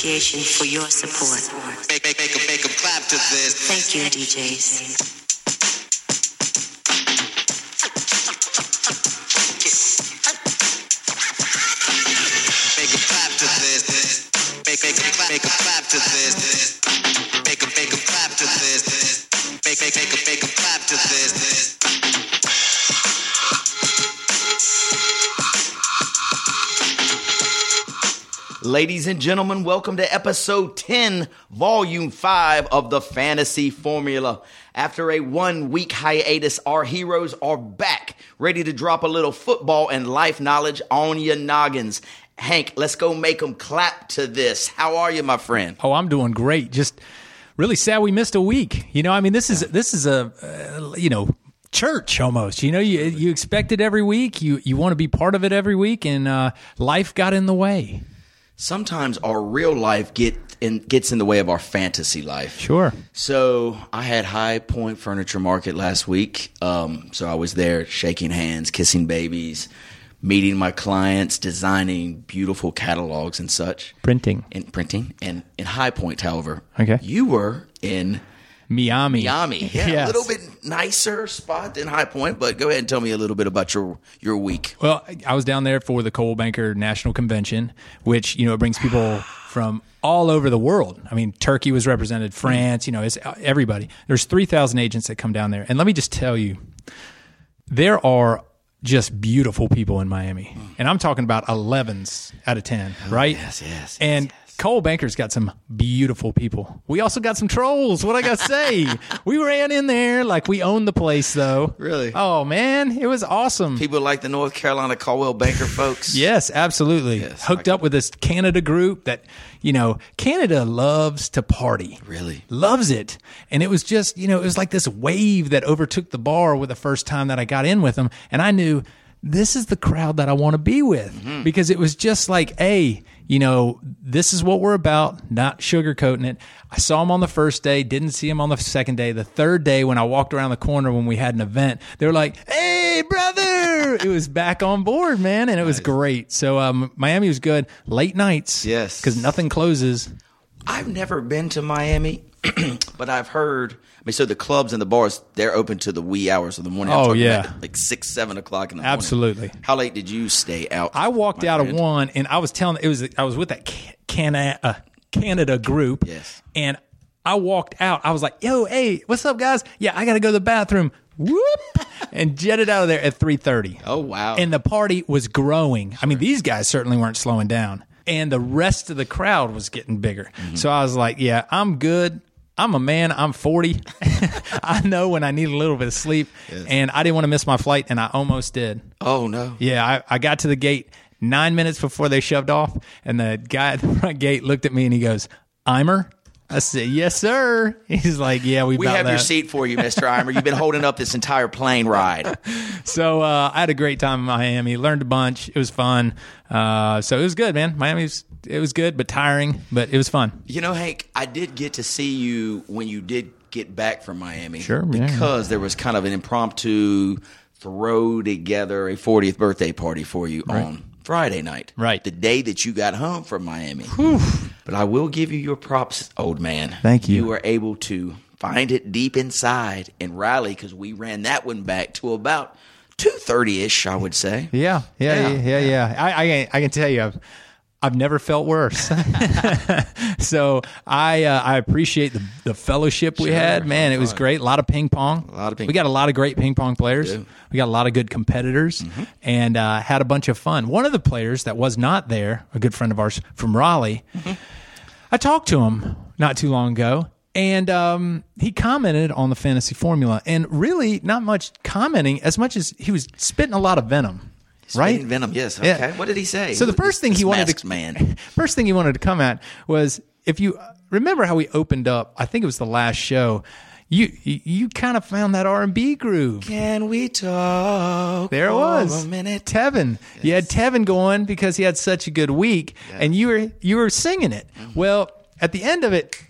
Appreciation for your support. Make, make, make, 'em- make 'em clap to this. Thank you, DJs. Ladies and gentlemen, welcome to episode 10, volume 5 of the Fantasy Formula. After a one week hiatus, our heroes are back, ready to drop a little football and life knowledge on your noggins. Hank, let's go make them clap to this. How are you, my friend? Oh, I'm doing great. Just really sad we missed a week. You know, I mean, this is this is a uh, you know church almost. You know, you you expect it every week. You you want to be part of it every week, and uh, life got in the way. Sometimes our real life get in, gets in the way of our fantasy life. Sure. So I had High Point Furniture Market last week. Um, so I was there shaking hands, kissing babies, meeting my clients, designing beautiful catalogs and such. Printing. In printing and in High Point, however, Okay. you were in Miami. Miami. Yeah, Yes. a little bit nicer spot than High Point, but go ahead and tell me a little bit about your your week. Well, I was down there for the Coldwell Banker National Convention, which you know it brings people from all over the world. I mean, Turkey was represented, France. You know, it's uh, everybody. There's three thousand agents that come down there, and let me just tell you, there are just beautiful people in Miami, hmm. and I'm talking about 11s out of ten, oh, right? Oh, yes, yes, and. yes, Coldwell Banker's got some beautiful people. We also got some trolls. What I got to say? we ran in there like we owned the place, though. Really? Oh man, it was awesome. People like the North Carolina Coldwell Banker folks. Yes, absolutely. Yes, Hooked up with this Canada group that, you know, Canada loves to party. Really? Loves it. And it was just, you know, it was like this wave that overtook the bar with the first time that I got in with them. And I knew this is the crowd that I want to be with Mm-hmm. because it was just like, hey, you know, this is what we're about, not sugarcoating it. I saw him on the first day, didn't see him on the second day. The third day, when I walked around the corner when we had an event, they were like, hey, brother. it was back on board, man. And it was great. So, um, Miami was good. Late nights. Yes. Because nothing closes. I've never been to Miami, but I've heard. I mean, so the clubs and the bars they're open to the wee hours of the morning. I'm Oh, yeah. about like six, seven o'clock in the morning. Absolutely. How late did you stay out? I walked out friend? of one, and I was telling it was I was with that Ca- Cana, uh, Canada group. Yes. and I walked out. I was like, "Yo, hey, what's up, guys? Yeah, I got to go to the bathroom." Whoop, and jetted out of there at three thirty. Oh wow! And the party was growing. I mean, these guys certainly weren't slowing down, and the rest of the crowd was getting bigger. Mm-hmm. So I was like, "Yeah, I'm good." I'm a man. I'm 40. I know when I need a little bit of sleep, and I didn't want to miss my flight, and I almost did. oh no! Yeah, I, I got to the gate nine minutes before they shoved off, and the guy at the front gate looked at me and he goes, "Imer." I said, "Yes, sir." He's like, "Yeah, we, We have your seat for you, Mister Eimer. You've been holding up this entire plane ride. So uh, I had a great time in Miami. Learned a bunch. It was fun. Uh, so it was good, man. Miami was it was good, but tiring, but it was fun. You know, Hank, I did get to see you when you did get back from Miami. Sure, yeah. Because there was kind of an impromptu throw together a 40th birthday party for you on Friday night. Right. The day that you got home from Miami. But I will give you your props, old man. Thank you. You were able to find it deep inside and rally because we ran that one back to about 2.30 ish, I would say. Yeah, yeah, Yeah, yeah, yeah. yeah. I, I I can tell you, I've, I've never felt worse. so I uh, I appreciate the the fellowship we had. Man, it was great. A lot of ping pong. A lot of ping We got a lot of great ping pong players. do. We got a lot of good competitors, and uh, had a bunch of fun. One of the players that was not there, a good friend of ours from Raleigh, I talked to him not too long ago, and um, he commented on the fantasy formula, and really not much commenting as much as he was spitting a lot of venom. Right, Spitting Venom, yes. Okay. What did he say? So the first thing this he wanted to man. first thing he wanted to come at was if you remember how we opened up? I think it was the last show. You you, kind of found that R and B groove. Can we talk? There it was. A minute. Tevin. You had Tevin going because he had such a good week, and you were you were singing it. Mm-hmm. Well, at the end of it,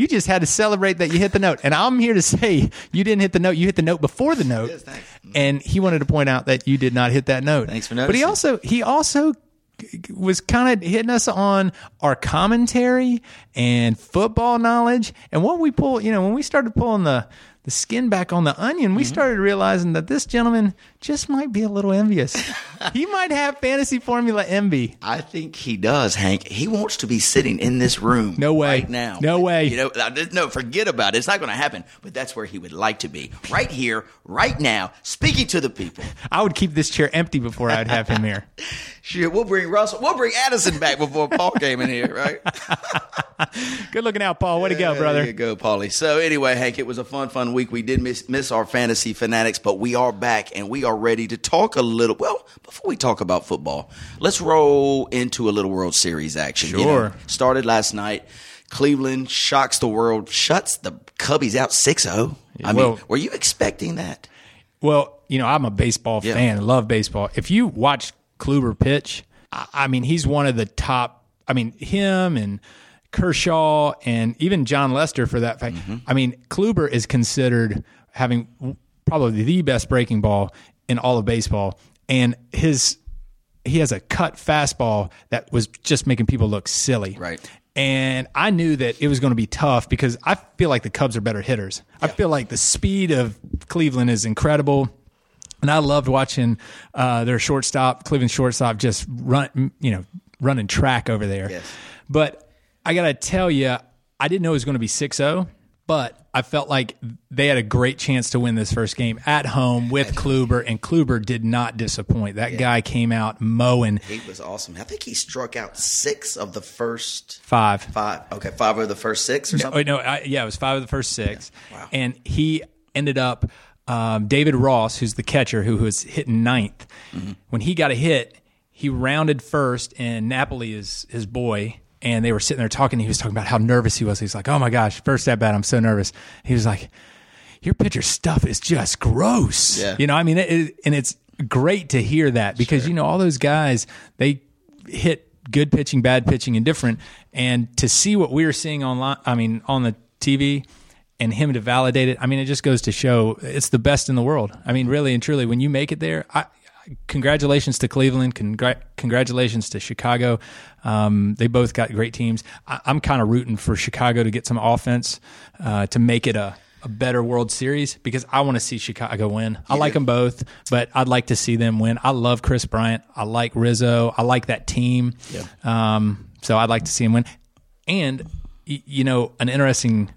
you just had to celebrate that you hit the note. And I'm here to say you didn't hit the note. You hit the note before the note. Yes. And he wanted to point out that you did not hit that note. Thanks for But he also he also was kind of hitting us on our commentary and football knowledge. And when we pull, you know, when we started pulling the the skin back on the onion, Mm-hmm. we started realizing that this gentleman just might be a little envious. he might have fantasy formula envy. I think he does, Hank. He wants to be sitting in this room. No way. Right now. No way. You know, no, forget about it. It's not going to happen. But that's where he would like to be. Right here, right now, speaking to the people. I would keep this chair empty before I'd have him here. Shit, we'll bring Russell. We'll bring Addison back before Paul came in here, right? Good looking out, Paul. Way to go, There brother. you go, Paulie. So anyway, Hank, it was a fun, fun week. We did miss, miss our fantasy fanatics, but we are back and we are ready to talk a little. Well, before we talk about football, let's roll into a little World Series action. You Sure. know, started last night. Cleveland shocks the world, shuts the Cubbies out 6-0. I mean, were you expecting that? Well, you know, I'm a baseball Yeah. fan. Love baseball. If you watch Kluber pitch, I, mean, he's one of the top. I mean, him and Kershaw and even Jon Lester for that fact. Mm-hmm. I mean, Kluber is considered having probably the best breaking ball in all of baseball, and his he has a cut fastball that was just making people look silly. Right. And I knew that it was going to be tough because I feel like the Cubs are better hitters. I feel like the speed of Cleveland is incredible. And I loved watching uh, their shortstop, Cleveland shortstop, just run, you know, running track over there. Yes. But I got to tell you, I didn't know it was going to be 6 0, but I felt like they had a great chance to win this first game at home with Kluber, and Kluber did not disappoint. That guy came out mowing He was awesome. I think he struck out six of the first five. five. Okay, five of the first six or Oh something. no, I, yeah, it was five of the first six, Wow. and he ended up um, David Ross, who's the catcher, who was hitting ninth. Mm-hmm. When he got a hit, he rounded first, and Napoli is his boy, and they were sitting there talking. He was talking about how nervous he was. He's like, "Oh my gosh, first at bat, I'm so nervous." He was like, "Your pitcher stuff is just gross." Yeah. You know, I mean, it, it, and it's great to hear that because you know all those guys they hit good pitching, bad pitching, and different. And to see what we were seeing online, I mean, on the TV, and him to validate it, I mean, it just goes to show it's the best in the world. I mean, really and truly, when you make it there, I, congratulations to Cleveland, congr- congratulations to Chicago. Um, they both got great teams. I, I'm kind of rooting for Chicago to get some offense uh, to make it a. A better World Series because I want to see Chicago win. I like them both, but I'd like to see them win. I love Kris Bryant. I like Rizzo. I like that team. Yeah. Um, so I'd like to see him win. And you know, an interesting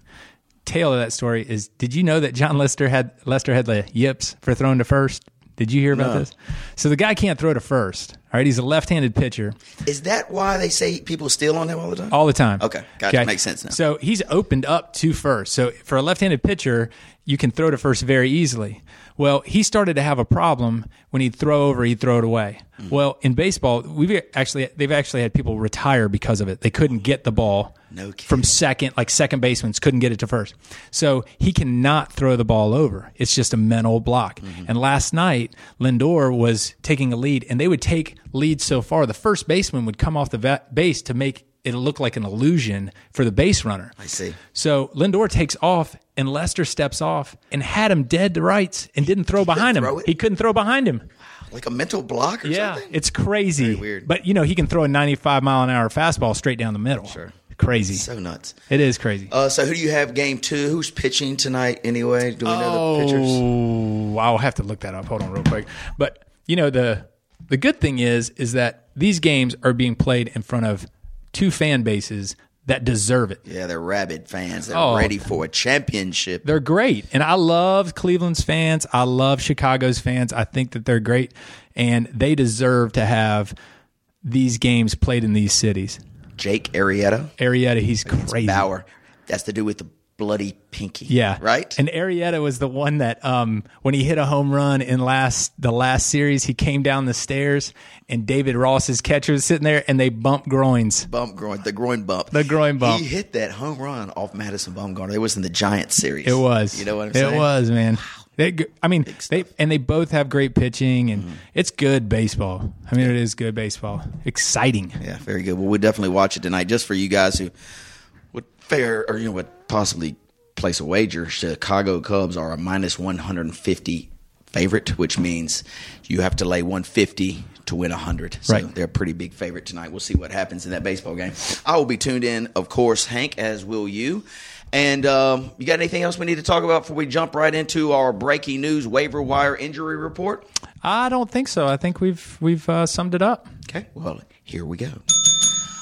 tale of that story is: Did you know that Jon Lester had Lester had the yips for throwing to first? Did you hear about this? So the guy can't throw to first. All right, he's a left-handed pitcher Is that why they say people steal on him all the time? all the time. Okay, gotcha. Makes sense now. So he's opened up to first. So for a left-handed pitcher, you can throw to first very easily. Well, he started to have a problem when he'd throw over, he'd throw it away. Hmm. Well, in baseball, we've actually they've actually had people retire because of it. They couldn't get the ball No from second, like second basemen couldn't get it to first. So he cannot throw the ball over. It's just a mental block. Mm-hmm. And last night, Lindor was taking a lead, and they would take leads so far. The first baseman would come off the va- base to make it look like an illusion for the base runner. I see. So Lindor takes off, and Lester steps off and had him dead to rights and didn't throw behind him. throw? He couldn't throw behind him. Like a mental block or Yeah, something? it's crazy. Very weird. But you know, he can throw a 95 mile an hour fastball straight down the middle. Sure. Crazy. so nuts. it is crazy. Uh, so who do you have game two? Who's pitching tonight anyway? Do we know the pitchers? Oh, I'll have to look that up. Hold on, real quick. But you know the the good thing is is that these games are being played in front of two fan bases that deserve it. Yeah, they're rabid fans. They're Oh. ready for a championship. They're great, and I love Cleveland's fans. I love Chicago's fans. I think that they're great, and they deserve to have these games played in these cities. Jake Arrieta, Arietta, he's crazy. Bauer. That's to do with the bloody pinky. Yeah. Right? And Arrieta was the one that um when he hit a home run in last the last series, he came down the stairs and David Ross's catcher was sitting there and they bumped groins. bump groin, the groin bump. The groin bump. He hit that home run off Madison Bumgarner. It was in the Giants series. It was. You know what I'm it saying? It was, man. They, I mean, they and they both have great pitching, and Mm-hmm. it's good baseball. I mean, it is good baseball. Exciting. Yeah, very good. Well, we'll definitely watch it tonight, just for you guys who would fair or you know would possibly place a wager. Chicago Cubs are a minus one hundred and fifty favorite, which means you have to lay one fifty to win hundred. So Right. they're a pretty big favorite tonight. We'll see what happens in that baseball game. I will be tuned in, of course, Hank, as will you. And um, you got anything else we need to talk about before we jump right into our breaking news waiver wire injury report? I don't think so. I think we've we've uh, summed it up. Okay, well, here we go.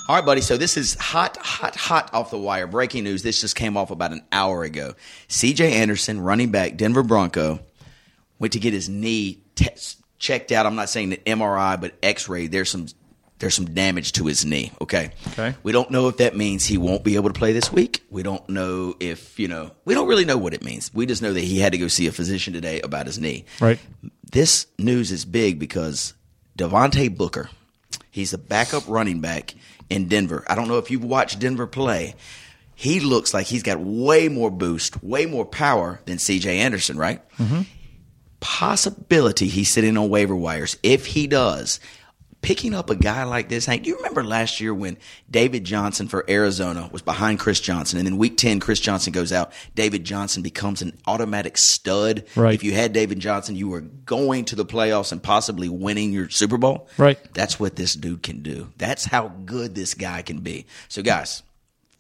All right, buddy. So this is hot, hot, hot off the wire. Breaking news. This just came off about an hour ago. C.J. Anderson, running back, Denver Bronco, went to get his knee checked out. I'm not saying the MRI, but X-ray. There's some there's some damage to his knee. Okay. Okay. We don't know if that means he won't be able to play this week. We don't know if you know. We don't really know what it means. We just know that he had to go see a physician today about his knee Right. this news is big because Devontae Booker, he's the backup running back in Denver. I don't know if you've watched Denver play. He looks like he's got way more boost, way more power than CJ Anderson, right? Mm-hmm. Possibility he's sitting on waiver wires. If he does, picking up a guy like this, Hank, do you remember last year when David Johnson for Arizona was behind Chris Johnson, and then week 10, Chris Johnson goes out, David Johnson becomes an automatic stud? Right. If you had David Johnson, you were going to the playoffs and possibly winning your Super Bowl. Right. That's what this dude can do. That's how good this guy can be. So, guys,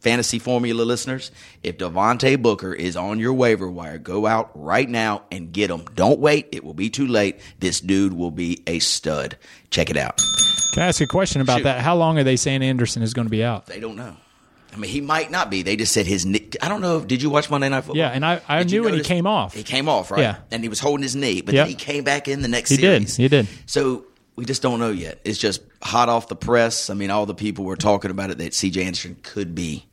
fantasy formula listeners, if Devontae Booker is on your waiver wire, go out right now and get him. Don't wait. It will be too late. This dude will be a stud. Check it out. Can I ask a question about Shoot. that? How long are they saying Anderson is going to be out? They don't know. I mean, he might not be. They just said his. knee- I don't know. Did you watch Monday Night Football? Yeah, and I- I Did knew when he came off. He came off, right? Yeah. and he was holding his knee, but Yep. then he came back in the next. He did. He did. So we just don't know yet. It's just hot off the press. I mean, all the people were talking about it that C.J. Anderson could be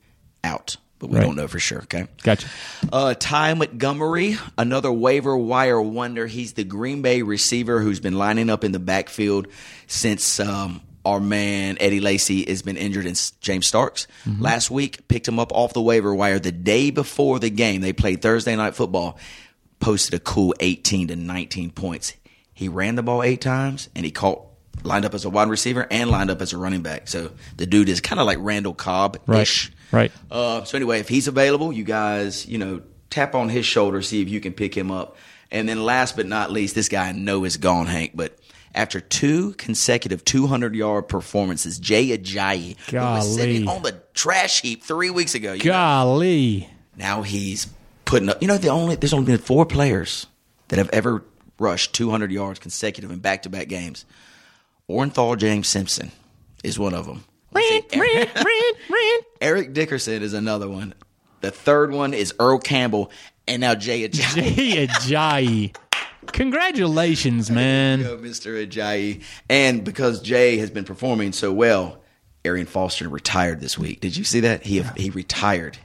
out, but we Right. don't know for sure. Okay. Gotcha. Uh, Ty Montgomery, another waiver wire wonder. He's the Green Bay receiver who's been lining up in the backfield since um, our man Eddie Lacy has been injured and James Starks. Last week, picked him up off the waiver wire the day before the game. They played Thursday night football. Posted a cool 18 to 19 points. He ran the ball eight times and he caught lined up as a wide receiver and lined up as a running back. So the dude is kind of like Randall Cobb ish. Right. Uh, so anyway, if he's available, you guys, you know, tap on his shoulder, see if you can pick him up. And then last but not least, this guy I know is gone, Hank, but after two consecutive 200 yard performances, Jay Ajayi, who was sitting on the trash heap three weeks ago, you know, Golly. now he's putting up. You know, the only there's only been four players that have ever rushed 200 yards consecutive in back to back games. Orenthal James Simpson is one of them. Eric Dickerson is another one. The third one is Earl Campbell, and now Jay Ajayi. Jay Ajayi. Congratulations, man. Go, Mr. Ajayi. And because Jay has been performing so well, Arian Foster retired this week. Did you see that? He he retired.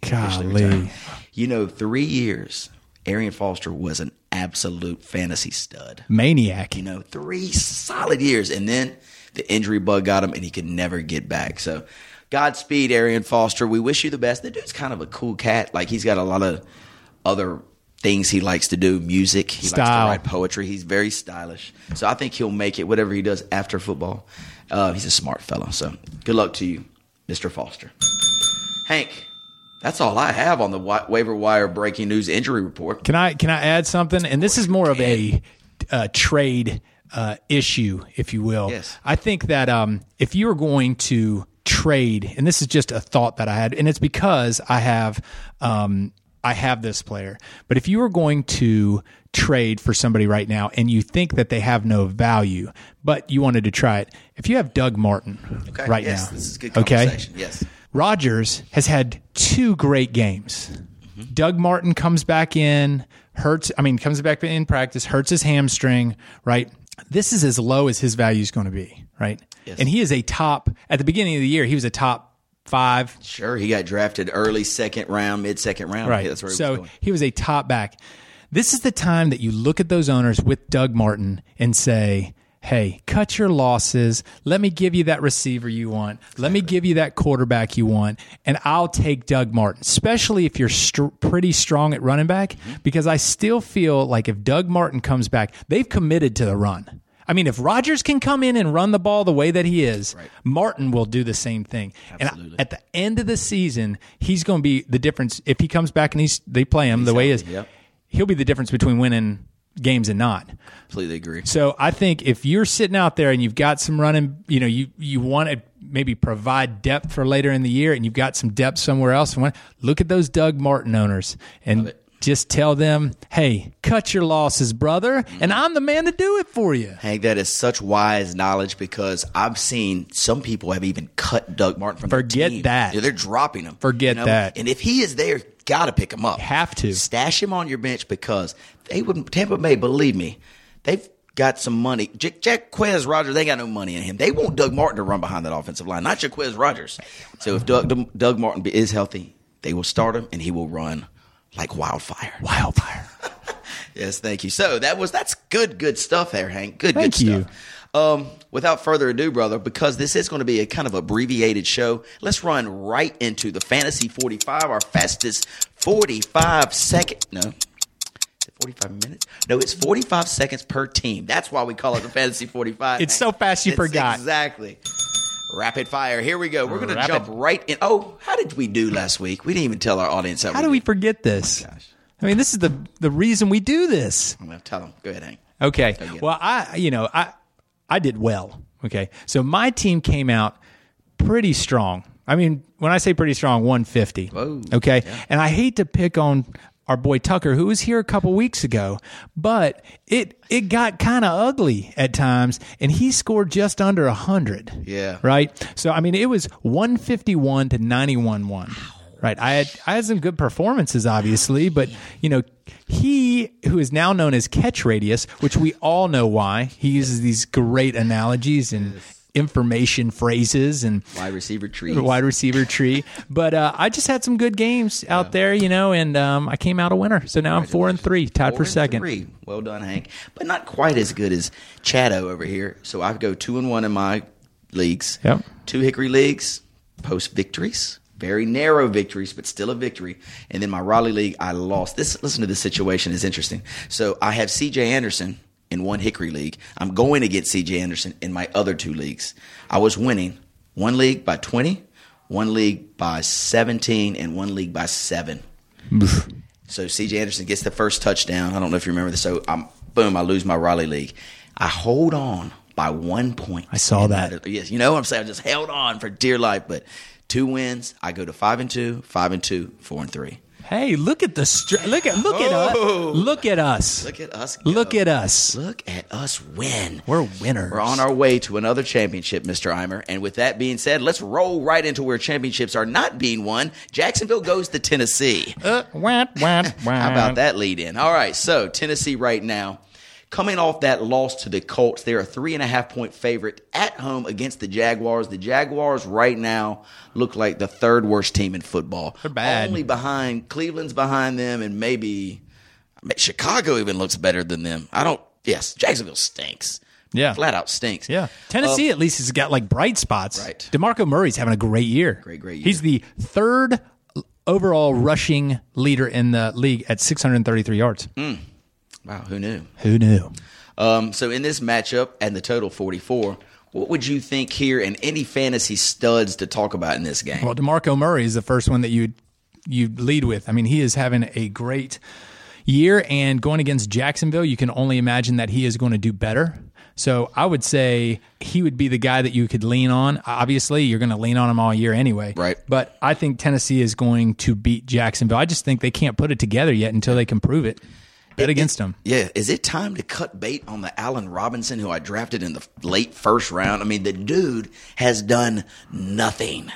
Golly. retired. You know, three years, Arian Foster was an absolute fantasy stud. Maniac. You know, three solid years, and then the injury bug got him, and he could never get back. So, Godspeed, Arian Foster. We wish you the best. The dude's kind of a cool cat. Like he's got a lot of other things he likes to do. Music. He likes to Style. write poetry. He's very stylish. So I think he'll make it. Whatever he does after football, uh, he's a smart fellow. So good luck to you, Mr. Foster. Hank. That's all I have on the wa- waiver wire breaking news injury report. Can I can I add something? And this is more of a uh, trade uh, issue, if you will. Yes. I think that um, if you are going to trade, and this is just a thought that I had, and it's because I have um, I have this player, but if you are going to trade for somebody right now and you think that they have no value, but you wanted to try it, if you have Doug Martin Okay. right yes, now, This is good okay. Yes. Rodgers has had two great games. Doug Martin comes back in, hurts, I mean, comes back in practice, hurts his hamstring, right? This is as low as his value is going to be, right? Yes. And he is a top, at the beginning of the year, he was a top five. Sure, he got drafted early second round, mid second round. Right. Yeah, that's where he so was going. he was a top back. This is the time that you look at those owners with Doug Martin and say, hey, cut your losses. Let me give you that receiver you want. Let me give you that quarterback you want. And I'll take Doug Martin, especially if you're str- pretty strong at running back, because I still feel like if Doug Martin comes back, they've committed to the run. I mean, if Rodgers can come in and run the ball the way that he is, Martin will do the same thing. Absolutely. And at the end of the season, he's going to be the difference. If he comes back and he's they play him the way he is, yep. he'll be the difference between winning games and not. Completely agree. So I think if you're sitting out there and you've got some running, you know, you you want to maybe provide depth for later in the year, and you've got some depth somewhere else. And look at those Doug Martin owners and just tell them, "Hey, cut your losses, brother, and mm-hmm. I'm the man to do it for you." Hank, that is such wise knowledge because I've seen some people have even cut Doug Martin from Forget that. Yeah, they're dropping him. Forget that. And if he is there, got to pick him up. Have to. stash him on your bench because they would. Tampa Bay, believe me, they've got some money. J- Jacquizz Rodgers, they got no money in him. They want Doug Martin to run behind that offensive line, not Jacquizz Rodgers. So if Doug Doug Martin is healthy, they will start him and he will run like wildfire. Wildfire. Yes, thank you. So that was that's good, good stuff there, Hank. Good, Thank good you. stuff. Um, without further ado, brother, because this is going to be a kind of abbreviated show, let's run right into the Fantasy 45, our fastest 45 second. No, is 45 minutes? No, it's 45 seconds per team. That's why we call it the Fantasy 45. It's so fast you It's forgot. Exactly. Rapid fire. Here we go. We're going to jump right in. Oh, how did we do last week? We didn't even tell our audience how, How do we forget this? I mean, this is the the reason we do this. I'm going to tell them. Go ahead, Hank. Okay. Well, I you know I I did well. Okay, so my team came out pretty strong. I mean, when I say pretty strong, 150. Whoa. Okay, and I hate to pick on our boy Tucker, who was here a couple weeks ago, but it it got kind of ugly at times, and he scored just under hundred. Yeah. Right. So I mean, it was 151 to 91 one. Right. I had I had some good performances, obviously, but you know, he who is now known as Catch Radius, which we all know why. He uses these great analogies and information phrases and Wide receiver tree. wide receiver tree. But uh, I just had some good games out there, you know, and um, I came out a winner. So now I'm four and three, tied Four for second. three. Well done, Hank. But not quite as good as Chado over here. So I go two and one in my leagues. Yep. Two Hickory leagues, post victories. Very narrow victories, but still a victory. And then my Raleigh league, I lost. This listen to this situation is interesting. So I have CJ Anderson in one Hickory league. I'm going to get CJ Anderson in my other two leagues. I was winning one league by 20, one league by 17, and one league by seven. So CJ Anderson gets the first touchdown. I don't know if you remember this. So I'm boom, I lose my Raleigh league. I hold on by one point. I saw that. yes, you know what I'm saying. I just held on for dear life, but two wins. I go to five and two, five and two, four and three. Hey, look at the str- look at look at us. Look at us. Look at us. Go. Look at us. Look at us win. We're winners. We're on our way to another championship, Mr. Eimer. And with that being said, let's roll right into where championships are not being won. Jacksonville goes to Tennessee. Uh. How about that lead in? All right, so Tennessee right now, coming off that loss to the Colts, they're a three and a half point favorite at home against the Jaguars. The Jaguars right now look like the third worst team in football. They're bad. Only behind Cleveland's behind them, and maybe I mean, Chicago even looks better than them. I don't. Yes, Jacksonville stinks. Yeah. flat out stinks. Yeah, Tennessee um, at least has got like bright spots. Right. Demarco Murray's having a great year. Great, great year. He's the third overall rushing leader in the league at 633 yards. Hmm. Wow, who knew? Who knew? Um, so in this matchup and the total 44, what would you think here and any fantasy studs to talk about in this game? Well, Demarco Murray is the first one that you you lead with. I mean, he is having a great year, and going against Jacksonville, you can only imagine that he is going to do better. So I would say he would be the guy that you could lean on. Obviously, you're going to lean on him all year anyway. Right. But I think Tennessee is going to beat Jacksonville. I just think they can't put it together yet until they can prove it. Bet against him. Yeah, is it time to cut bait on the Allen Robinson who I drafted in the late first round? I mean, the dude has done nothing.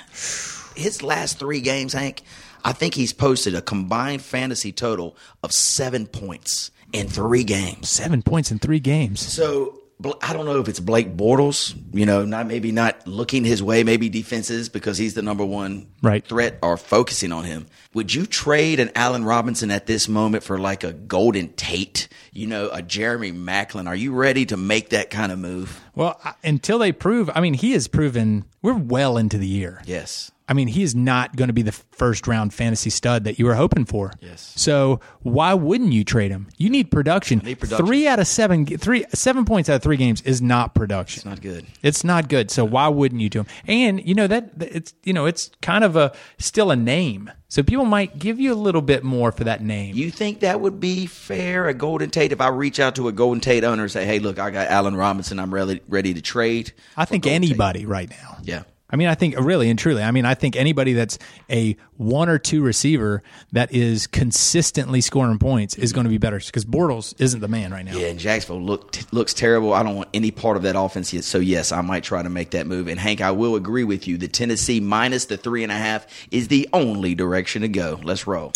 His last three games, Hank, I think he's posted a combined fantasy total of seven points in three games. Seven points in three games. So I don't know if it's Blake Bortles, you know, not maybe not looking his way, maybe defenses because he's the number one Right. threat are focusing on him. Would you trade an Allen Robinson at this moment for like a Golden Tate, you know, a Jeremy Maclin? Are you ready to make that kind of move? Well, until they prove, I mean, he has proven we're well into the year. Yes. I mean, he is not going to be the first round fantasy stud that you were hoping for. Yes. So why wouldn't you trade him? You need production. need production. Three out of seven, three seven points out of three games is not production. It's not good. It's not good. So why wouldn't you do him? And you know that that it's you know it's kind of a still a name. So people might give you a little bit more for that name. You think that would be fair? A Golden Tate, if I reach out to a Golden Tate owner and say, "Hey, look, I got Allen Robinson. I'm ready ready to trade." I think Golden Tate." anybody right now. Yeah. I mean, I think really and truly. I mean, I think anybody that's a one or two receiver that is consistently scoring points is going to be better because Bortles isn't the man right now. Yeah, and Jacksonville look, looks terrible. I don't want any part of that offense yet. So yes, I might try to make that move. And Hank, I will agree with you. The Tennessee minus the three and a half is the only direction to go. Let's roll.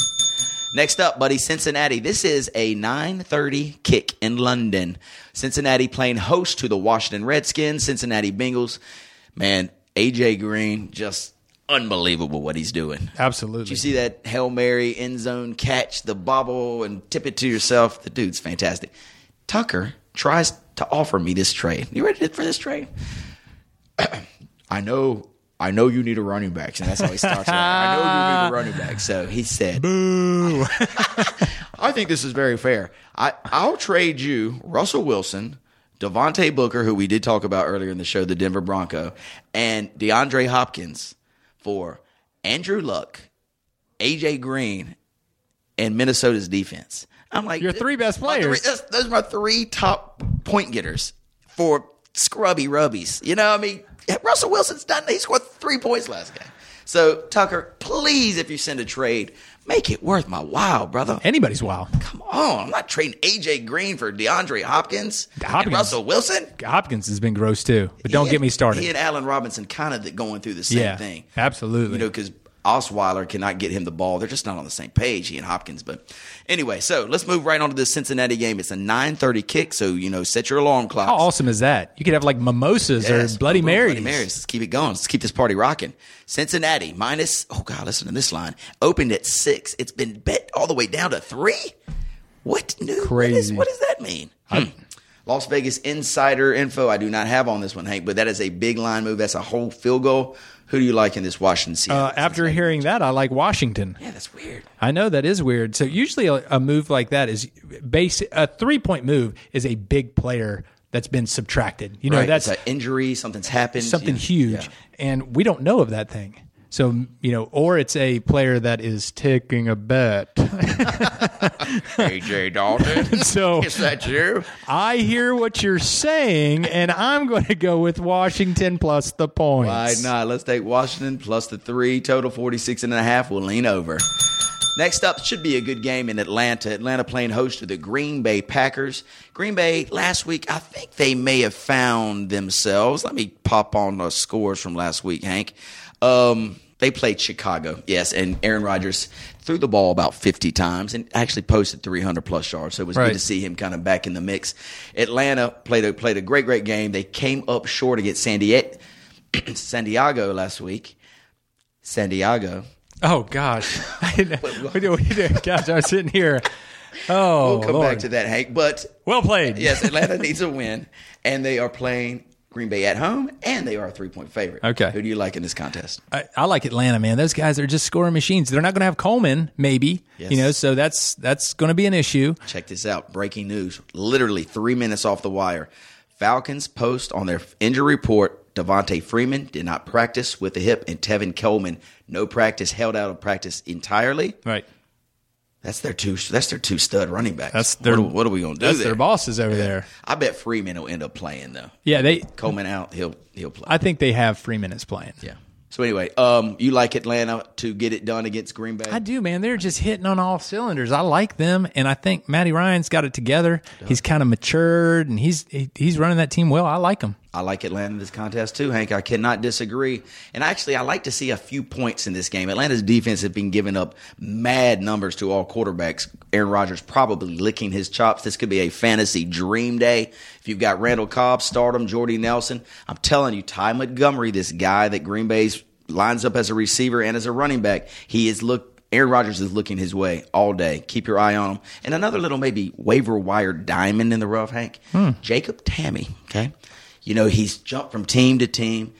Next up, buddy, Cincinnati. This is a 9:30 kick in London. Cincinnati playing host to the Washington Redskins. Cincinnati Bengals. Man, AJ Green just unbelievable what he's doing. Absolutely. Did you see that Hail Mary end zone catch, the bobble, and tip it to yourself? The dude's fantastic. Tucker tries to offer me this trade. You ready for this trade? I know. I know you need a running back, and that's how he starts. out. I know you need a running back. So he said, "Boo." I think this is very fair. I, I'll trade you Russell Wilson, Devontae Booker, who we did talk about earlier in the show, the Denver Bronco, and DeAndre Hopkins for Andrew Luck, AJ Green, and Minnesota's defense. I'm like Your three best my three- players. those are my three top point getters for scrubby rubbies. You know, what I mean, Russell Wilson's done. He scored three points last game. So Tucker, please, if you send a trade, make it worth my while, brother. Anybody's wild. Come on, I'm not trading AJ Green for DeAndre Hopkins, and Russell Wilson. Hopkins has been gross too, but don't He get me started. He and Allen Robinson kind of going through the same yeah, thing. absolutely. You know, because Osweiler cannot get him the ball. They're just not on the same page, he and Hopkins. But anyway, so let's move right on to this Cincinnati game. It's a 9.30 kick, so, you know, set your alarm clock. How awesome is that? You could have like mimosas Yes, or Bloody Marys. Bloody Marys. Let's keep it going. Let's keep this party rocking. Cincinnati minus, oh God, listen to this line. Opened at six. It's been bet all the way down to three. What new? What, is, Crazy. what does that mean? Hmm. Las Vegas insider info I do not have on this one, Hank, but that is a big line move. That's a whole field goal. Who do you like in this Washington? Uh, after hearing that, I like Washington. yeah, that's weird. I know that is weird. So usually a, a move like that is base a three point move is a big player that's been subtracted. You know, right. that's an injury. Something's happened. something Yeah. huge, Yeah. and we don't know of that thing. So you know, or it's a player that is taking a bet. AJ Dalton. so is that you? I hear what you're saying, and I'm going to go with Washington plus the points. Why not? Let's take Washington plus the three, total 46 and a half. We'll lean over. Next up should be a good game in Atlanta. Atlanta playing host to the Green Bay Packers. Green Bay last week, I think they may have found themselves. Let me pop on the scores from last week, Hank. Um, they played Chicago, yes, and Aaron Rodgers threw the ball about 50 times and actually posted 300 plus yards. So it was Right. good to see him kind of back in the mix. Atlanta played a played a great great game. They came up short against San Diego, San Diego last week. San Diego. Oh gosh, we do, we do. Gosh, I was sitting here. Oh, We'll come Lord. back to that, Hank. But well played. yes, Atlanta needs a win, and they are playing Green Bay at home, and they are a three point favorite. Okay. who do you like in this contest? I, I like Atlanta, man. Those guys are just scoring machines. They're not going to have Coleman, maybe. Yes. You know, so that's that's going to be an issue. Check this out. Breaking news. Literally three minutes off the wire. Falcons post on their injury report Devonta Freeman did not practice with the hip, and Tevin Coleman, no practice, held out of practice entirely. Right. That's their two. That's their two stud running backs. That's their. what, are- what are we going to do That's there? their bosses over there. I bet Freeman will end up playing though. Yeah, they. Coleman out, he'll he'll play. I think they have Freeman minutes playing. yeah. So anyway, um, you like Atlanta to get it done against Green Bay? I do, man. They're just hitting on all cylinders. I like them, and I think Matty Ryan's got it together. He's kind of matured, and he's he, he's running that team well. I like him. I like Atlanta in this contest too, Hank. I cannot disagree. And actually, I like to see a few points in this game. Atlanta's defense has been giving up mad numbers to all quarterbacks. Aaron Rodgers probably licking his chops. This could be a fantasy dream day. If you've got Randall Cobb, Stardom, Jordy Nelson, I'm telling you, Ty Montgomery, this guy that Green Bay's lines up as a receiver and as a running back, he is look Aaron Rodgers is looking his way all day. Keep your eye on him. And another little maybe waiver wire diamond in the rough, Hank. Hmm. Jacob Tamme. Okay. You know, he's jumped from team to team.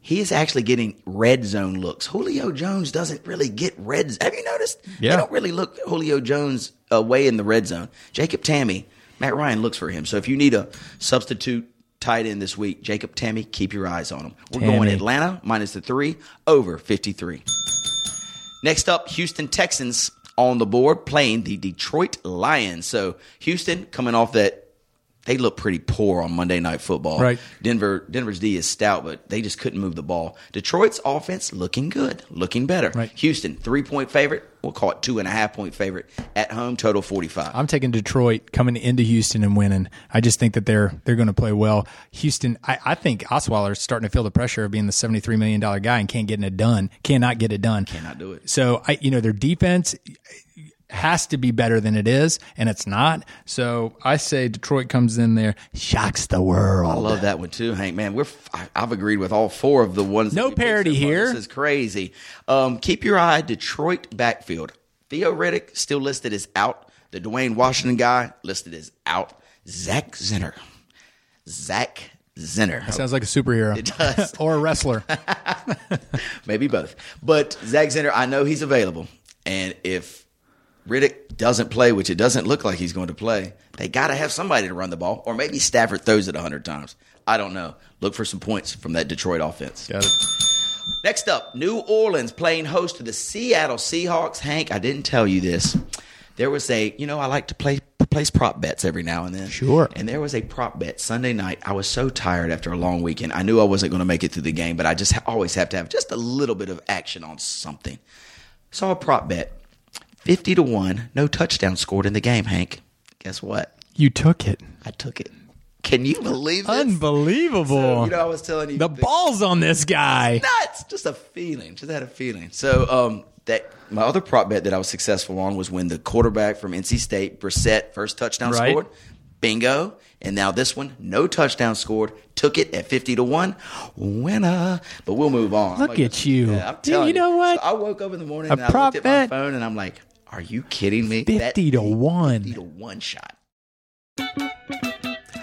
He is actually getting red zone looks. Julio Jones doesn't really get red. Have you noticed? Yeah. They don't really look Julio Jones away in the red zone. Jacob Tamme, Matt Ryan looks for him. So if you need a substitute tight end this week, Jacob Tamme, keep your eyes on him. We're going Atlanta minus the three over 53. Next up, Houston Texans on the board playing the Detroit Lions. So Houston coming off that they look pretty poor on Monday Night Football. Right. Denver Denver's D is stout, but they just couldn't move the ball. Detroit's offense looking good, looking better. Right. Houston three point favorite. We'll call it two and a half point favorite at home. Total forty five. I'm taking Detroit coming into Houston and winning. I just think that they're they're going to play well. Houston, I, I think Osweiler's starting to feel the pressure of being the 73 million dollar guy and can't get it done. Cannot get it done. Cannot do it. So I, you know, their defense has to be better than it is, and it's not. So I say Detroit comes in there, shocks the world. I love that one too, Hank. Man, we're I've agreed with all four of the ones. No we picked so parity here. This is crazy. Um, keep your eye Detroit backfield. Theo Riddick still listed as out. The Dwayne Washington guy listed as out. Zach Zenner. Zach Zenner. Sounds like a superhero. It does. or a wrestler. Maybe both. But Zach Zenner, I know he's available. And if Riddick doesn't play, which it doesn't look like he's going to play, they got to have somebody to run the ball. Or maybe Stafford throws it 100 times. I don't know. Look for some points from that Detroit offense. Got it. Next up, New Orleans playing host to the Seattle Seahawks. Hank, I didn't tell you this. There was a, you know, I like to play place prop bets every now and then. Sure. And there was a prop bet Sunday night. I was so tired after a long weekend. I knew I wasn't going to make it through the game, but I just always have to have just a little bit of action on something. Saw a prop bet, fifty to one, no touchdown scored in the game. Hank, guess what? You took it. I took it. Can you believe this? Unbelievable. So, you know, I was telling you the balls on this guy. nuts. Just a feeling. Just had a feeling. So um, that my other prop bet that I was successful on was when the quarterback from NC State, Brissett, first touchdown Right. scored. Bingo. And now this one, no touchdown scored. Took it at fifty to one. Winner. But we'll move on. Look I'm at you. Yeah, Dude, you know what? So I woke up in the morning A and I looked at bet? my phone and I'm like, "Are you kidding me? 50 to 1. Fifty to one shot."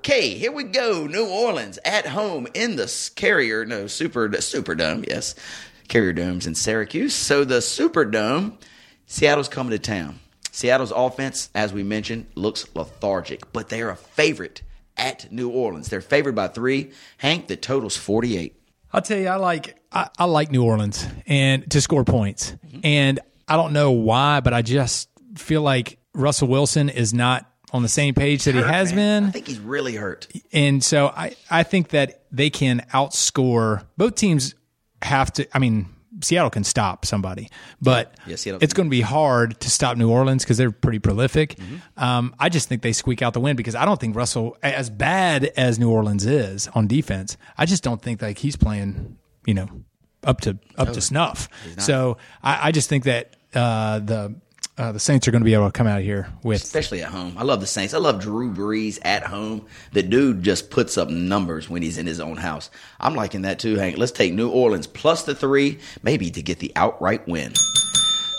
Okay, here we go. New Orleans at home in the Carrier, no Super Superdome, yes, Carrier Domes in Syracuse. So the Superdome, Seattle's coming to town. Seattle's offense, as we mentioned, looks lethargic, but they are a favorite at New Orleans. They're favored by three. Hank, the total's forty-eight. I'll tell you, I like I, I like New Orleans and to score points. Mm-hmm. And I don't know why, but I just feel like Russell Wilson is not on the same page that he Hurt, has man. I think he's really hurt. And so I, I think that they can outscore both teams have to I mean Seattle can stop somebody, but Yeah, it's going to be hard to stop New Orleans because they're pretty prolific. Mm-hmm. Um, I just think they squeak out the win because I don't think Russell, as bad as New Orleans is on defense, I just don't think like he's playing, you know, up to up to snuff. So I, I just think that uh, the uh, the Saints are going to be able to come out here with especially at home. I love the Saints. I love Drew Brees at home. The dude just puts up numbers when he's in his own house. I'm liking that too, Hank. Let's take New Orleans plus the three, maybe to get the outright win.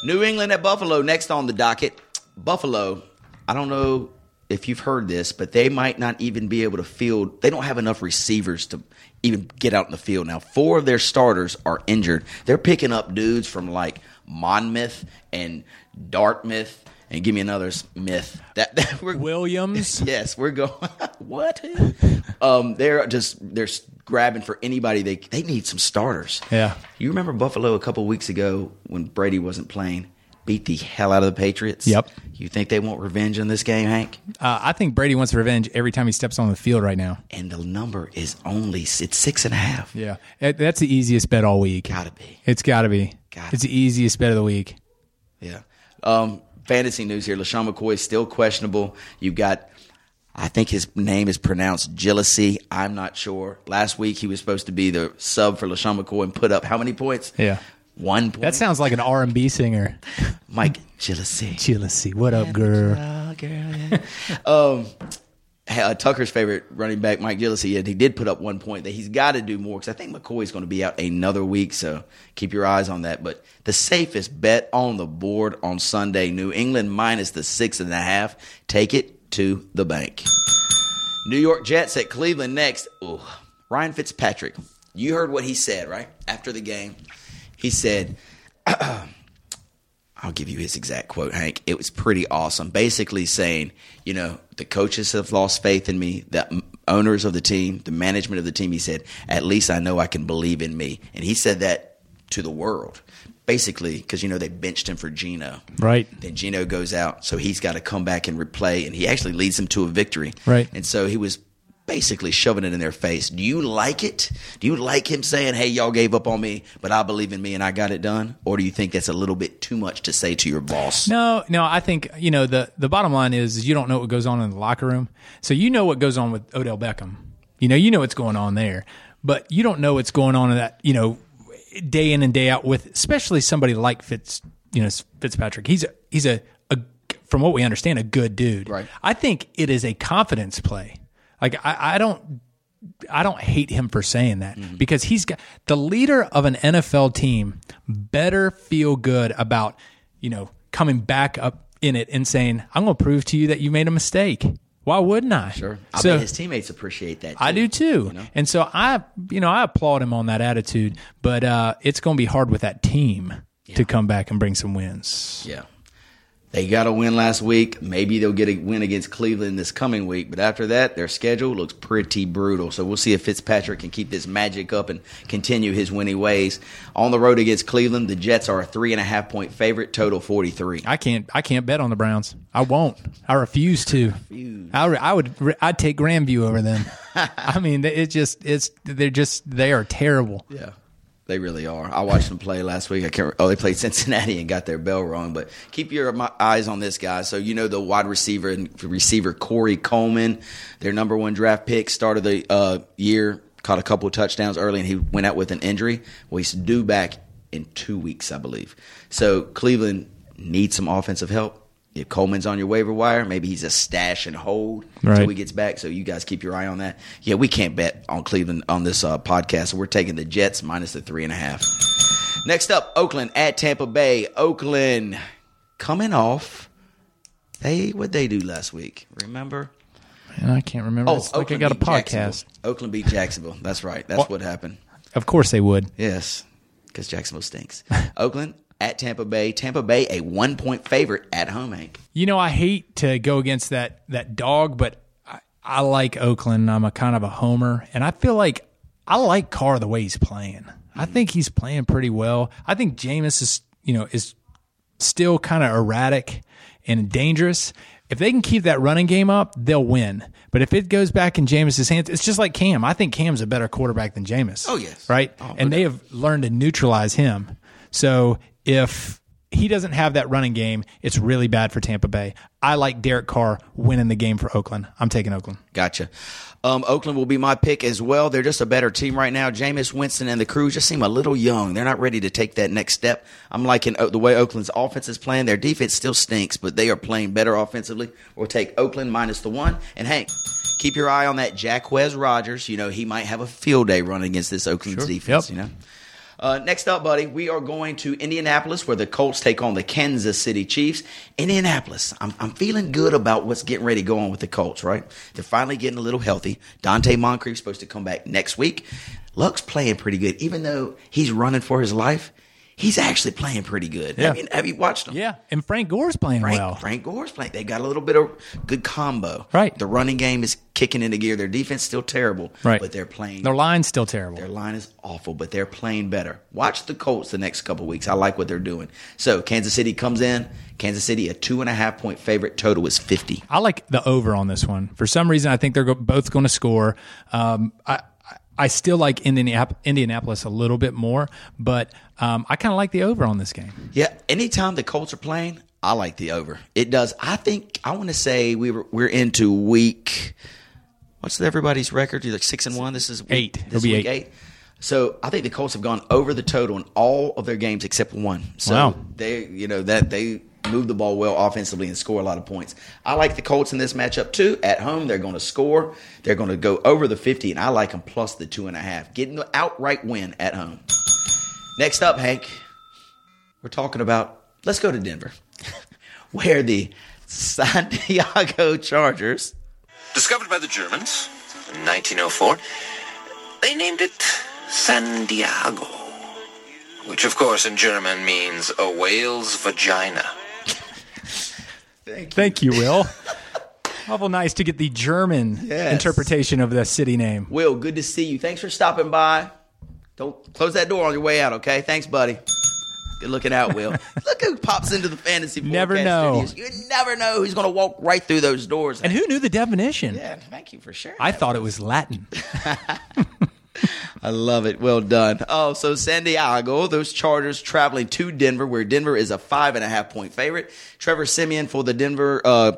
New England at Buffalo next on the docket. Buffalo, I don't know if you've heard this, but they might not even be able to field. They don't have enough receivers to even get out in the field now. Four of their starters are injured. They're picking up dudes from like Monmouth and Dartmouth, and give me another myth. That, that we're Williams. Yes, we're going. what? um, they're just they're grabbing for anybody. They they need some starters. Yeah. You remember Buffalo a couple weeks ago when Brady wasn't playing, beat the hell out of the Patriots. Yep. You think they want revenge in this game, Hank? Uh, I think Brady wants revenge every time he steps on the field right now. And the number is only it's six and a half. Yeah, that's the easiest bet all week. Gotta be. It's got to be. Gotta it's the easiest bet of the week. Yeah. Um, fantasy news here. LeSean McCoy is still questionable. You've got, I think his name is pronounced Jealousy. I'm not sure. Last week he was supposed to be the sub for LeSean McCoy and put up how many points? Yeah. One point. That sounds like an R and B singer. Mike Jealousy. Jealousy. What up, girl? Oh, girl, yeah. um, uh, Tucker's favorite running back, Mike Gillislee, he did put up one point that he's got to do more because I think McCoy's going to be out another week, so keep your eyes on that. But the safest bet on the board on Sunday, New England minus the six and a half. Take it to the bank. New York Jets at Cleveland next. Ooh, Ryan Fitzpatrick. You heard what he said, right? After the game, he said, I'll give you his exact quote, Hank. It was pretty awesome. Basically saying, you know, the coaches have lost faith in me, the owners of the team, the management of the team. He said, at least I know I can believe in me. And he said that to the world. Basically, because, you know, they benched him for Gino. Right. Then Gino goes out, so he's got to come back and replay, and he actually leads them to a victory. Right. And so he was basically shoving it in their face. Do you like it? Do you like him saying, "Hey, y'all gave up on me, but I believe in me and I got it done"? Or do you think that's a little bit too much to say to your boss? No, no. I think you know the the bottom line is you don't know what goes on in the locker room. So you know what goes on with Odell Beckham. You know, you know what's going on there, but you don't know what's going on in that you know day in and day out with especially somebody like Fitz. You know, Fitzpatrick. He's a he's a, a from what we understand a good dude. Right. I think it is a confidence play. Like I, I don't I don't hate him for saying that Mm-hmm. because he's got the leader of an NFL team better feel good about, you know, coming back up in it and saying, I'm going to prove to you that you made a mistake. Why wouldn't I? Sure. I So- bet his teammates appreciate that. I do too. You know? And so I, you know, I applaud him on that attitude, but uh, it's going to be hard with that team to come back and bring some wins. Yeah. They got a win last week. Maybe they'll get a win against Cleveland this coming week. But after that, their schedule looks pretty brutal. So we'll see if Fitzpatrick can keep this magic up and continue his winning ways. On the road against Cleveland, the Jets are a three and a half point favorite, total 43. I can't. I can't bet on the Browns. I won't. I refuse to. I, re- I would. I'd take Grandview over them. I mean, it just. It's. They're just. They are terrible. Yeah. They really are. I watched them play last week. I can't. Oh, they played Cincinnati and got their bell rung. But keep your eyes on this guy. So you know the wide receiver and receiver Corey Coleman, their number one draft pick, started the uh, year, caught a couple of touchdowns early, and he went out with an injury. Well, he's due back in two weeks, I believe. So Cleveland needs some offensive help. If Coleman's on your waiver wire, maybe he's a stash and hold until he gets back. So you guys keep your eye on that. Yeah, we can't bet on Cleveland on this uh, podcast. So we're taking the Jets minus the three and a half. Next up, Oakland at Tampa Bay. Oakland coming off. They what they do last week? Remember? And I can't remember. Oh, it's like I Oakland got a podcast. Oakland beat Jacksonville. That's right. That's What? what happened. Of course they would. Yes, because Jacksonville stinks. Oakland at Tampa Bay. Tampa Bay a one point favorite at home. Hank. You know, I hate to go against that that dog, but I, I like Oakland. I'm a kind of a homer, and I feel like I like Carr the way he's playing. I think he's playing pretty well. I think Jameis is, you know, is still kind of erratic and dangerous. If they can keep that running game up, they'll win. But if it goes back in Jameis's hands, it's just like Cam. I think Cam's a better quarterback than Jameis. Oh, yes. right. Oh, no and they have learned to neutralize him. So if he doesn't have that running game, it's really bad for Tampa Bay. I like Derek Carr winning the game for Oakland. I'm taking Oakland. Gotcha. Um, Oakland will be my pick as well. They're just a better team right now. Jameis Winston and the crew just seem a little young. They're not ready to take that next step. I'm liking the way Oakland's offense is playing. Their defense still stinks, but they are playing better offensively. We'll take Oakland minus the one. And Hank, keep your eye on that Jacquizz Rodgers. You know, he might have a field day running against this Oakland's defense, Yep. you know? Uh, next up, buddy, we are going to Indianapolis where the Colts take on the Kansas City Chiefs. Indianapolis, I'm, I'm feeling good about what's getting ready to go on with the Colts, right? They're finally getting a little healthy. Donte Moncrief's supposed to come back next week. Luck's playing pretty good. Even though he's running for his life, he's actually playing pretty good. Yeah. Have, you, have you watched him? Yeah, and Frank Gore's playing Frank, well. Frank Gore's playing. They got a little bit of good combo. Right. The running game is kicking into gear. Their defense still terrible. Right. But they're playing. Their line's still terrible. Their line is awful, but they're playing better. Watch the Colts the next couple weeks. I like what they're doing. So Kansas City comes in. Kansas City, a two and a half point favorite. Total is 50. I like the over on this one. For some reason, I think they're both going to score. Um, I, I- still like Indianapolis a little bit more, but um, I kind of like the over on this game. Yeah, anytime the Colts are playing, I like the over. It does. I think I want to say we were we're into week. What's everybody's record? You're like six and one. This is week, Eight. This It'll is be week eight. eight. So I think the Colts have gone over the total in all of their games except one. So Wow. they, you know, that they move the ball well offensively and score a lot of points. I like the Colts in this matchup too. At home, they're going to score. They're going to go over the fifty, and I like them plus the two and a half, getting the outright win at home. Next up, Hank, we're talking about. Let's go to Denver, where the San Diego Chargers. Discovered by the Germans in 1904, they named it San Diego, which of course in German means a whale's vagina. Thank you, Will. Awful nice to get the German Yes. interpretation of the city name. Will, good to see you. Thanks for stopping by. Don't close that door on your way out, okay? Thanks, buddy. Good looking out, Will. Look who pops into the fantasy. Never know. Studios. You never know who's going to walk right through those doors. And who knew the definition? Yeah, thank you for sharing. I thought it was Latin. I love it. Well done. Oh, so San Diego, those Chargers traveling to Denver, where Denver is a five and a half point favorite. Trevor Siemian for the Denver uh,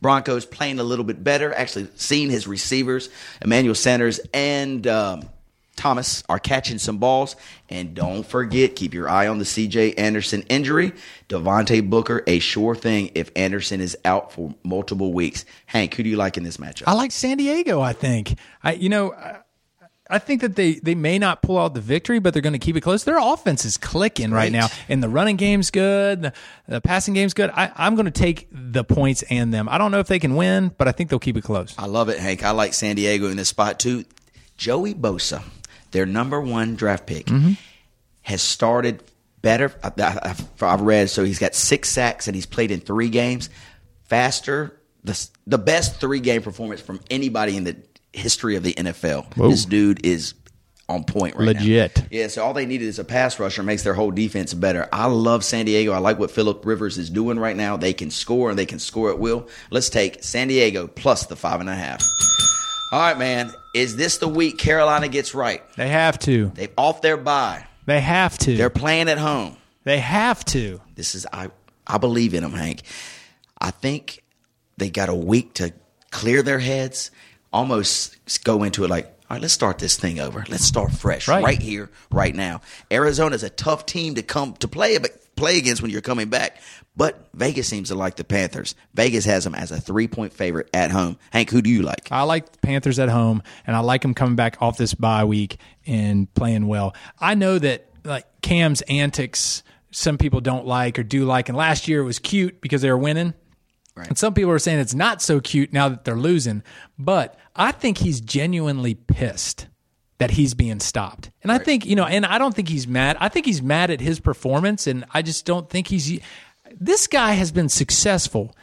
Broncos playing a little bit better. Actually, seeing his receivers, Emmanuel Sanders and um, Thomas, are catching some balls. And don't forget, keep your eye on the CJ Anderson injury. Devontae Booker, a sure thing if Anderson is out for multiple weeks. Hank, who do you like in this matchup? I like San Diego. I think. I you know. I, I think that they, they may not pull out the victory, but they're going to keep it close. Their offense is clicking right, Right. now, and the running game's good. The, the passing game's good. I, I'm going to take the points and them. I don't know if they can win, but I think they'll keep it close. I love it, Hank. I like San Diego in this spot too. Joey Bosa, their number one draft pick, mm-hmm. has started better. I, I've read so he's got six sacks and he's played in three games faster. The the best three game performance from anybody in the history of the NFL. This dude is on point right now. Legit. Yeah, so all they needed is a pass rusher makes their whole defense better. I love San Diego. I like what Philip Rivers is doing right now. They can score and they can score at will. Let's take San Diego plus the five and a half. All right, man. Is this the week Carolina gets right? They have to. They've off their bye. They have to. They're playing at home. they have to. This is I I believe in them, Hank. I think they got a week to clear their heads, almost go into it like, all right, let's start this thing over. Let's start fresh, Right. right, here, right now. Arizona's a tough team to come to play but play against when you're coming back. But Vegas seems to like the Panthers. Vegas has them as a three point favorite at home. Hank, who do you like? I like the Panthers at home, and I like them coming back off this bye week and playing well. I know that like Cam's antics, some people don't like or do like, and last year it was cute because they were winning. And some people are saying it's not so cute now that they're losing. But I think he's genuinely pissed that he's being stopped. And I think, you know, and I don't think he's mad. I think he's mad at his performance. And I just don't think he's. This guy has been successful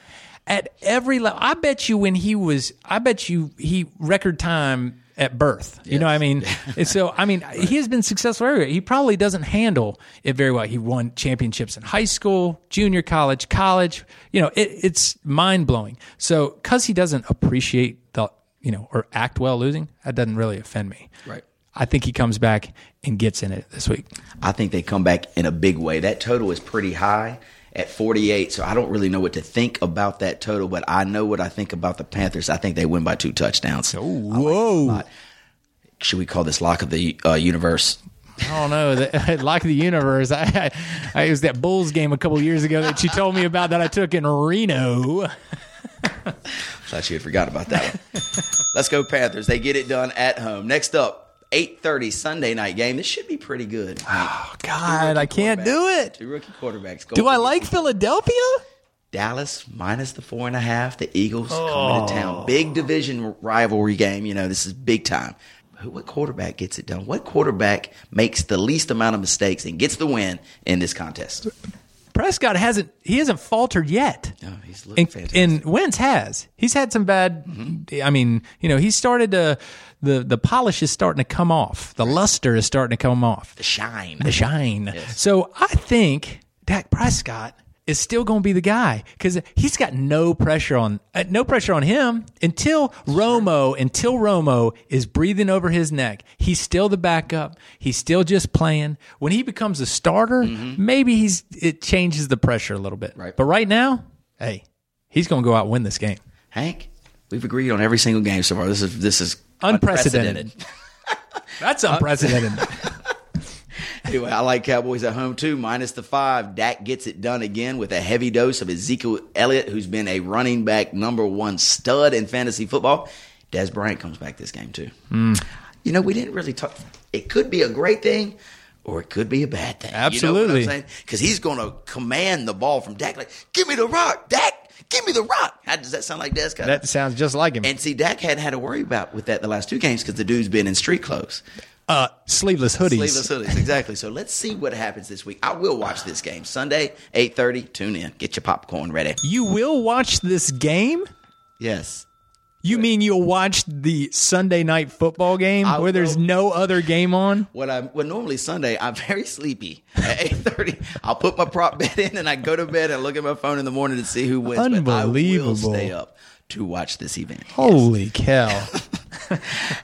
at every level. I bet you when he was, I bet you he record time at birth. You know what I mean? And so, I mean, he has been successful everywhere. He probably doesn't handle it very well. He won championships in high school, junior college, college. You know, it, it's mind blowing. So, because he doesn't appreciate the, you know, or act well losing, that doesn't really offend me. Right. I think he comes back and gets in it this week. I think they come back in a big way. That total is pretty high at 48, so I don't really know what to think about that total, but I know what I think about the Panthers. I think they win by two touchdowns. Oh, whoa. Should we call this lock of the uh, universe? I don't know. The, like the universe. I, I, I, it was that Bulls game a couple years ago that you told me about that I took in Reno. Thought you had forgot about that one. Let's go Panthers. They get it done at home. Next up, 8:30 Sunday night game. This should be pretty good. Oh, God, I can't do it. Two rookie quarterbacks. Go Do I like Philadelphia? Dallas minus the four and a half. The Eagles coming to town. Oh. Big division rivalry game. You know, this is big time. who, what quarterback gets it done? What quarterback makes the least amount of mistakes and gets the win in this contest? Prescott hasn't he hasn't faltered yet. Oh, he's looking and, fantastic. and Wentz has. He's had some bad. Mm-hmm. I mean, you know, he started to the the polish is starting to come off. The luster is starting to come off. The shine. The shine. So I think Dak Prescott is still going to be the guy because he's got no pressure on uh, no pressure on him until Romo until Romo is breathing over his neck. He's still the backup. He's still just playing. When he becomes a starter, maybe he's it changes the pressure a little bit. Right. But right now, hey, he's going to go out and win this game. Hank, we've agreed on every single game so far. This is this is Unprecedented. That's unprecedented. Anyway, I like Cowboys at home too, minus the five. Dak gets it done again with a heavy dose of Ezekiel Elliott, who's been a running back number one stud in fantasy football. Dez Bryant comes back this game too. Mm. You know, we didn't really talk. It could be a great thing, or it could be a bad thing. Absolutely. Because he's going to command the ball from Dak. Like, give me the rock, Dak. Give me the rock. How does that sound like Dez? That sounds just like him. and see, Dak hadn't had to worry about with that the last two games because the dude's been in street clothes. uh, sleeveless hoodies. Sleeveless hoodies, exactly. So let's see what happens this week. I will watch this game Sunday, eight thirty. Tune in. Get your popcorn ready. You will watch this game? Yes, You mean you'll watch the Sunday night football game I where there's will. no other game on? What I well normally Sunday I'm very sleepy at eight thirty. I'll put my prop bet in and I go to bed and look at my phone in the morning to see who wins. But I Unbelievable. will stay up to watch this event. Holy cow.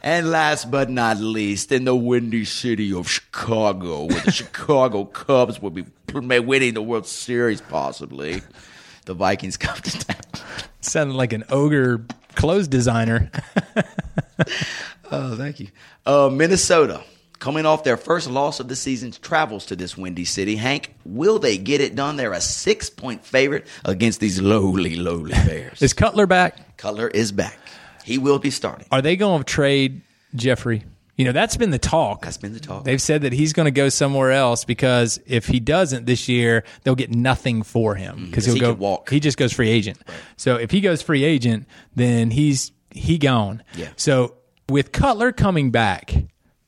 And last but not least, in the windy city of Chicago, where the Chicago Cubs will be winning the World Series, possibly, the Vikings come to town. Sounded like an ogre clothes designer. Oh, thank you. Uh, Minnesota, coming off their first loss of the season, travels to this windy city. Hank, will they get it done? They're a six point favorite against these lowly, lowly Bears. Is Cutler back? Cutler is back. He will be starting. Are they going to trade Jeffery? You know, that's been the talk. That's been the talk. They've said that he's going to go somewhere else because if he doesn't this year, they'll get nothing for him mm-hmm. because he'll he go walk. He just goes free agent. So if he goes free agent, then he's he gone. Yeah. So with Cutler coming back,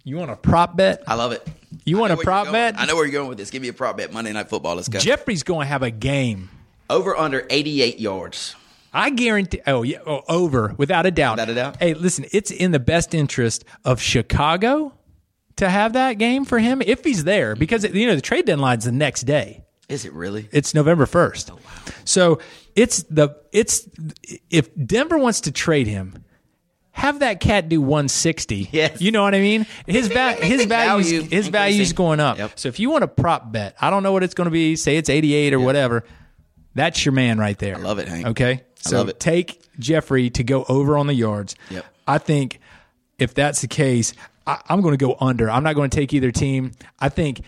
you want a prop bet? I love it. You want a prop bet? I know where you're going with this. Give me a prop bet. Monday Night Football. Let's go. Jeffery's going to have a game. Over under 88 yards. I guarantee. Oh yeah, oh, over without a doubt. Without a doubt? Hey, listen, it's in the best interest of Chicago to have that game for him if he's there because you know the trade deadline's the next day. Is it really? It's November first. Oh, wow. So it's the it's if Denver wants to trade him, have that cat do 160. Yes. You know what I mean? His va- his values Value his value's going up. Yep. So if you want a prop bet, I don't know what it's going to be. Say it's 88 or whatever. That's your man right there. I love it, Hank. Okay. I So love it. take Jeffery to go over on the yards. Yep. I think if that's the case, I, I'm going to go under. I'm not going to take either team. I think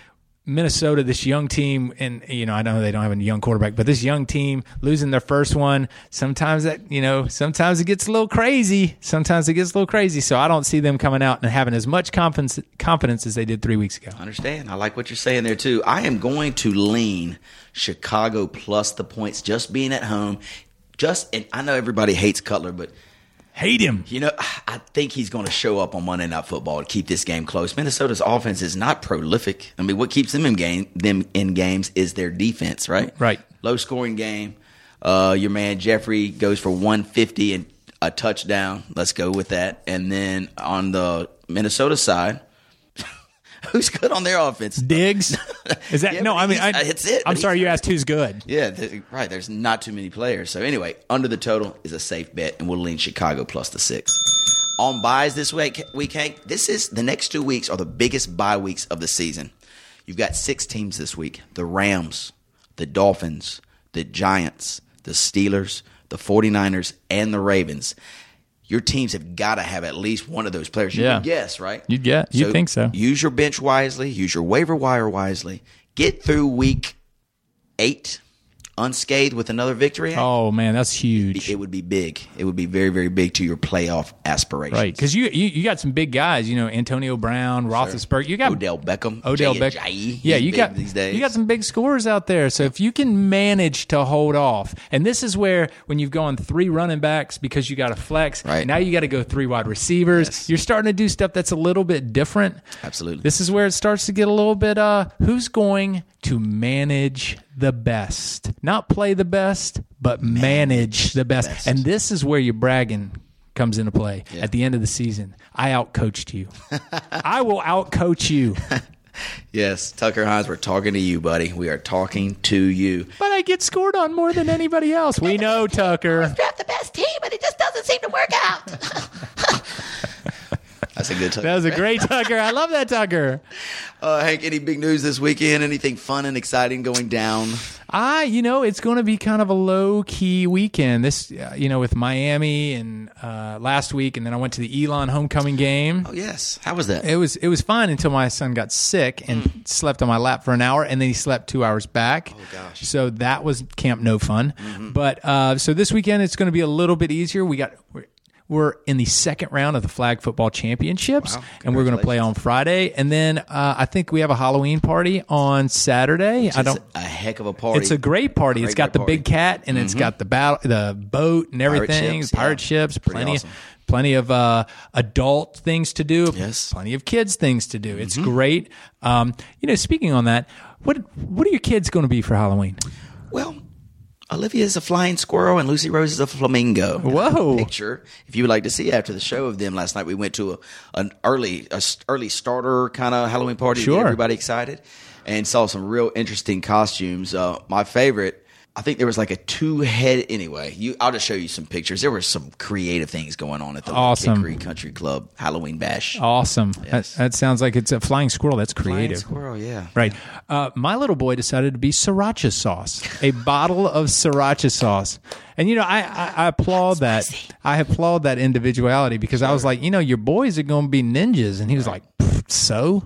Minnesota, this young team, and you know, I know they don't have a young quarterback, but this young team losing their first one, sometimes that you know, sometimes it gets a little crazy. Sometimes it gets a little crazy. So I don't see them coming out and having as much confidence confidence as they did three weeks ago. Understand. I like what you're saying there too. I am going to lean Chicago plus the points, just being at home. Just, and I know everybody hates Cutler, but Hate him. you know, I think he's going to show up on Monday Night Football to keep this game close. Minnesota's offense is not prolific. I mean, what keeps them in game them in games is their defense, right? Right. Low scoring game. Uh, your man Jeffery goes for 150 and a touchdown. Let's go with that. And then on the Minnesota side, who's good on their offense? Diggs. Is that Yeah, no? I mean, I, uh, it's it, I'm sorry you asked who's good. Yeah, th- right. There's not too many players. So anyway, under the total is a safe bet, and we'll lean Chicago plus the six. On buys this week, week Hank, this is the next two weeks are the biggest buy weeks of the season. You've got six teams this week: the Rams, the Dolphins, the Giants, the Steelers, the 49ers, and the Ravens. Your teams have got to have at least one of those players. You Yeah. guess, right? You'd get- you'd think so. Use your bench wisely. Use your waiver wire wisely. Get through week eight unscathed with another victory, Oh man, that's huge. it would be big. It would be very, very big to your playoff aspirations. Right, because you, you you got some big guys, you know, Antonio Brown, Roethlisberger. You got Odell Beckham, Odell Beckham. Yeah, you got these days. you got some big scores out there. So if you can manage to hold off, and this is where when you've gone three running backs because you got a flex, Right. now you got to go three wide receivers. Yes. You're starting to do stuff that's a little bit different. Absolutely. This is where it starts to get a little bit. Uh, who's going to manage the best? Not play the best, but manage, the best. best. And this is where your bragging comes into play at the end of the season. I outcoached you. I will outcoach you. Yes, Tucker Hines, we're talking to you, buddy. We are talking to you. But I get scored on more than anybody else. We know, Tucker. We Draft the best team, but it just doesn't seem to work out. That's a good Tucker. That was a great Tucker. I love that Tucker. Uh, Hank, any big news this weekend? Anything fun and exciting going down? I, you know, it's going to be kind of a low key weekend. This, uh, you know, with Miami and uh, last week, and then I went to the Elon homecoming game. Oh yes, how was that? It was it was fine until my son got sick and slept on my lap for an hour, and then he slept two hours back. Oh gosh. So that was camp no fun. But uh, so this weekend it's going to be a little bit easier. We got. We're, in the second round of the flag football championships, Wow. and we're going to play on Friday. And then uh, I think we have a Halloween party on Saturday. I don't. a heck of a party. It's a great party. Great, it's got the big cat and it's got the battle, the boat and everything. ships, pirate yeah. ships, plenty, awesome. plenty of uh, adult things to do. Yes. plenty of kids things to do. Mm-hmm. It's great. Um, you know, speaking on that, what what are your kids going to be for Halloween? Well, Olivia is a flying squirrel and Lucy Rose is a flamingo. Whoa. Picture, if you would like to see after the show of them last night, we went to a, an early a early starter kind of Halloween party. to get Sure. everybody excited, and saw some real interesting costumes. Uh, my favorite. I think there was like a two head. Anyway, you. I'll just show you some pictures. There were some creative things going on at the Awesome. Hickory Country Club Halloween Bash. Awesome. Yes. That, that sounds like it's a flying squirrel. That's creative. Flying creative. squirrel, yeah. Right. Uh, my little boy decided to be sriracha sauce, a bottle of sriracha sauce. And, you know, I, I, I applaud that. I applaud that individuality because I was like, you know, your boys are going to be ninjas. And he was like, so?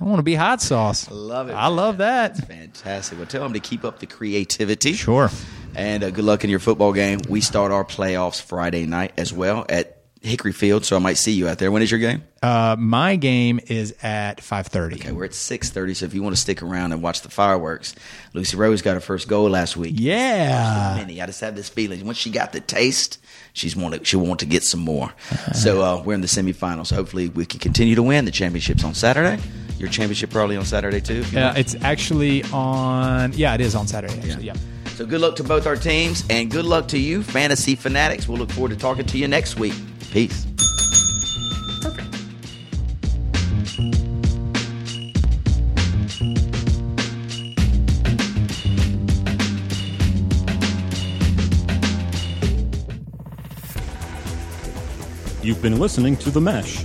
I want to be hot sauce. Love it, I man. love that. Fantastic. Well, tell them to keep up the creativity. Sure. And uh, good luck in your football game. We start our playoffs Friday night as well at Hickory Field, so I might see you out there. When is your game? Uh, my game is at 5.30. Okay, we're at six thirty. So if you want to stick around and watch the fireworks, Lucy Rose got her first goal last week. Yeah. Many. I just have this feeling once she got the taste, she's want to, she want to get some more. So uh, we're in the semifinals. Hopefully, we can continue to win. The championship's on Saturday. Your championship probably on Saturday too. Yeah, you Uh, it's actually on, yeah, it is on Saturday, actually. Yeah. So good luck to both our teams, and good luck to you, fantasy fanatics. We'll look forward to talking to you next week. Peace. You've been listening to The Mesh,